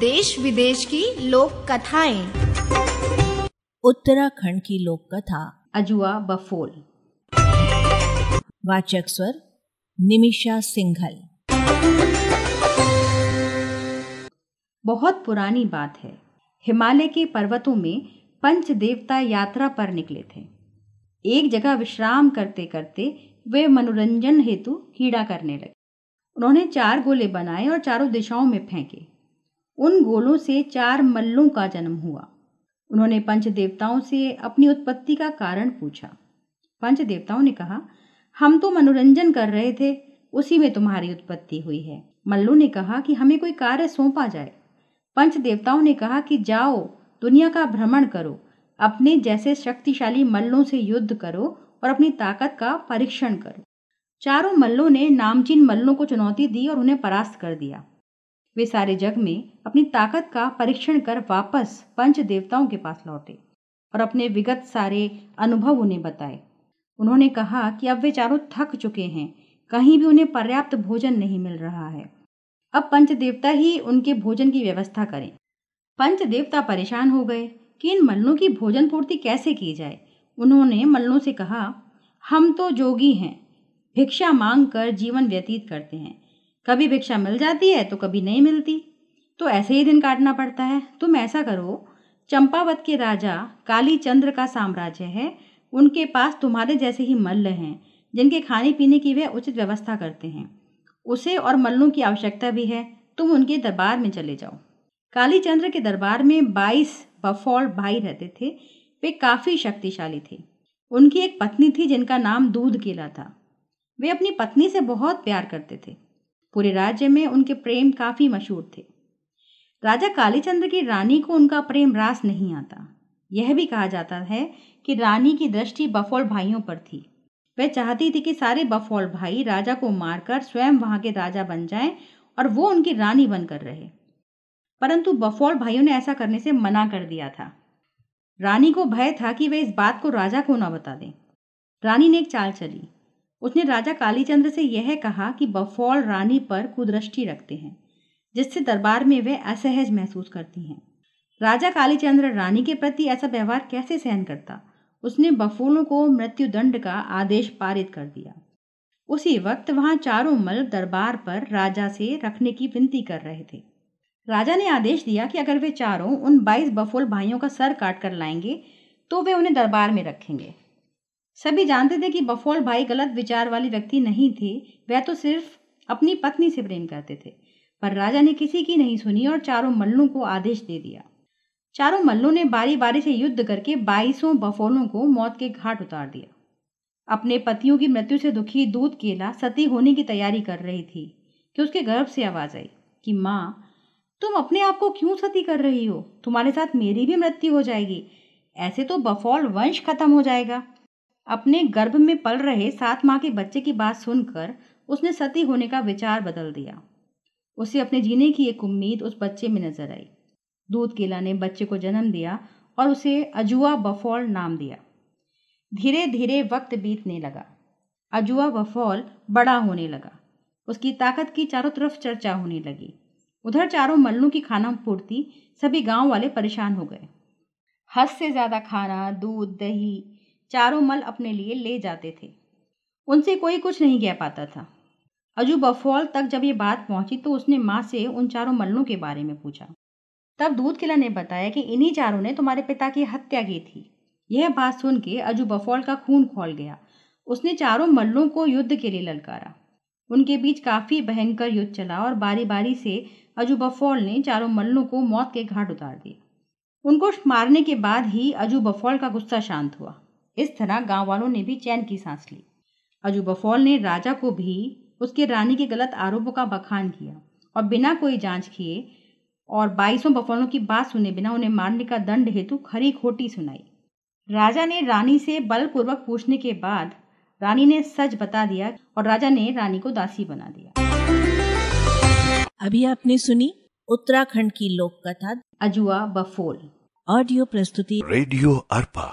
देश विदेश की लोक कथाएँ। उत्तराखंड की लोक कथा अजुआ बफोल। वाचक स्वर निमिषा सिंघल। बहुत पुरानी बात है। हिमालय के पर्वतों में पंच देवता यात्रा पर निकले थे। एक जगह विश्राम करते करते वे मनोरंजन हेतु कीड़ा करने लगे। उन्होंने चार गोले बनाए और चारों दिशाओं में फेंके। उन गोलों से चार मल्लों का जन्म हुआ। उन्होंने पंच देवताओं से अपनी उत्पत्ति का कारण पूछा। पंच देवताओं ने कहा, हम तो मनोरंजन कर रहे थे, उसी में तुम्हारी उत्पत्ति हुई है। मल्लू ने कहा कि हमें कोई कार्य सौंपा जाए। पंच देवताओं ने कहा कि जाओ, दुनिया का भ्रमण करो, अपने जैसे शक्तिशाली मल्लों से युद्ध करो और अपनी ताकत का परीक्षण करो। चारों मल्लों ने नामचीन मल्लों को चुनौती दी और उन्हें परास्त कर दिया। वे सारे जग में अपनी ताकत का परीक्षण कर वापस पंच देवताओं के पास लौटे और अपने विगत सारे अनुभव उन्हें बताए। उन्होंने कहा कि अब वे चारों थक चुके हैं, कहीं भी उन्हें पर्याप्त भोजन नहीं मिल रहा है। अब पंच देवता ही उनके भोजन की व्यवस्था करें। पंच देवता परेशान हो गए कि इन मल्लों की भोजन पूर्ति कैसे की जाए। उन्होंने मल्लों से कहा, हम तो जोगी हैं, भिक्षा मांग कर जीवन व्यतीत करते हैं। कभी भिक्षा मिल जाती है तो कभी नहीं मिलती। तो ऐसे ही दिन काटना पड़ता है। तुम ऐसा करो, चंपावत के राजा काली चंद्र का साम्राज्य है। उनके पास तुम्हारे जैसे ही मल्ल हैं, जिनके खाने पीने की वे उचित व्यवस्था करते हैं। उसे और मल्लों की आवश्यकता भी है। तुम उनके दरबार में चले जाओ। काली चंद्र के दरबार में बाईस बफौल भाई रहते थे। वे काफ़ी शक्तिशाली थे। उनकी एक पत्नी थी जिनका नाम दूध केला था। वे अपनी पत्नी से बहुत प्यार करते थे। पूरे राज्य में उनके प्रेम काफ़ी मशहूर थे। राजा कालीचंद्र की रानी को उनका प्रेम रास नहीं आता। यह भी कहा जाता है कि रानी की दृष्टि बफौल भाइयों पर थी। वह चाहती थी कि सारे बफौल भाई राजा को मारकर स्वयं वहाँ के राजा बन जाएँ और वो उनकी रानी बनकर रहे। परंतु बफौल भाइयों ने ऐसा करने से मना कर दिया था। रानी को भय था कि वे इस बात को राजा को ना बता दें। रानी ने एक चाल चली। उसने राजा कालीचंद्र से यह कहा कि बफौल रानी पर कुदृष्टि रखते हैं, जिससे दरबार में वे असहज महसूस करती हैं। राजा कालीचंद्र रानी के प्रति ऐसा व्यवहार कैसे सहन करता? उसने बफूलों को मृत्युदंड का आदेश पारित कर दिया। उसी वक्त वहाँ चारों मल दरबार पर राजा से रखने की विनती कर रहे थे। राजा ने आदेश दिया कि अगर वे चारों उन बाईस बफूल भाइयों का सर काट कर लाएँगे तो वे उन्हें दरबार में रखेंगे। सभी जानते थे कि बफौल भाई गलत विचार वाली व्यक्ति नहीं थे, वह तो सिर्फ़ अपनी पत्नी से प्रेम करते थे। पर राजा ने किसी की नहीं सुनी और चारों मल्लों को आदेश दे दिया। चारों मल्लों ने बारी बारी से युद्ध करके बाईसों बफौलों को मौत के घाट उतार दिया। अपने पतियों की मृत्यु से दुखी दूध केला सती होने की तैयारी कर रही थी कि उसके गर्भ से आवाज़ आई कि, माँ, तुम अपने आप को क्यों सती कर रही हो? तुम्हारे साथ मेरी भी मृत्यु हो जाएगी। ऐसे तो बफौल वंश खत्म हो जाएगा। अपने गर्भ में पल रहे सात माह के बच्चे की बात सुनकर उसने सती होने का विचार बदल दिया। उसे अपने जीने की एक उम्मीद उस बच्चे में नज़र आई। दूध केला ने बच्चे को जन्म दिया और उसे अजुआ बफौल नाम दिया। धीरे धीरे वक्त बीतने लगा। अजुआ बफौल बड़ा होने लगा। उसकी ताकत की चारों तरफ़ चर्चा होने लगी। उधर चारों मल्लों की खाना पूर्ति सभी गाँव वाले परेशान हो गए। हद से ज़्यादा खाना, दूध, दही चारों मल अपने लिए ले जाते थे। उनसे कोई कुछ नहीं कह पाता था। अजू बफौल तक जब ये बात पहुँची तो उसने माँ से उन चारों मल्लों के बारे में पूछा। तब दूध किला ने बताया कि इन्हीं चारों ने तुम्हारे पिता की हत्या की थी। यह बात सुन के अजू बफौल का खून खोल गया। उसने चारों मल्लों को युद्ध के लिए ललकारा। उनके बीच काफ़ी भयंकर युद्ध चला और बारी बारी से अजू बफौल ने चारों मल्लों को मौत के घाट उतार दिया उनको मारने के बाद ही अजू बफौल का गुस्सा शांत हुआ। इस तरह गाँव वालों ने भी चैन की सांस ली। अजू बफौल ने राजा को भी उसके रानी के गलत आरोपों का बखान किया और बिना कोई जाँच किए और बाईसों बफौलों की बात सुने बिना उन्हें मारने का दंड हेतु खरी खोटी सुनाई। राजा ने रानी से बलपूर्वक पूछने के बाद रानी ने सच बता दिया और राजा ने रानी को दासी बना दिया। अभी आपने सुनी उत्तराखंड की लोक कथा अजुआ बफोल ऑडियो प्रस्तुति। रेडियो अर्पा।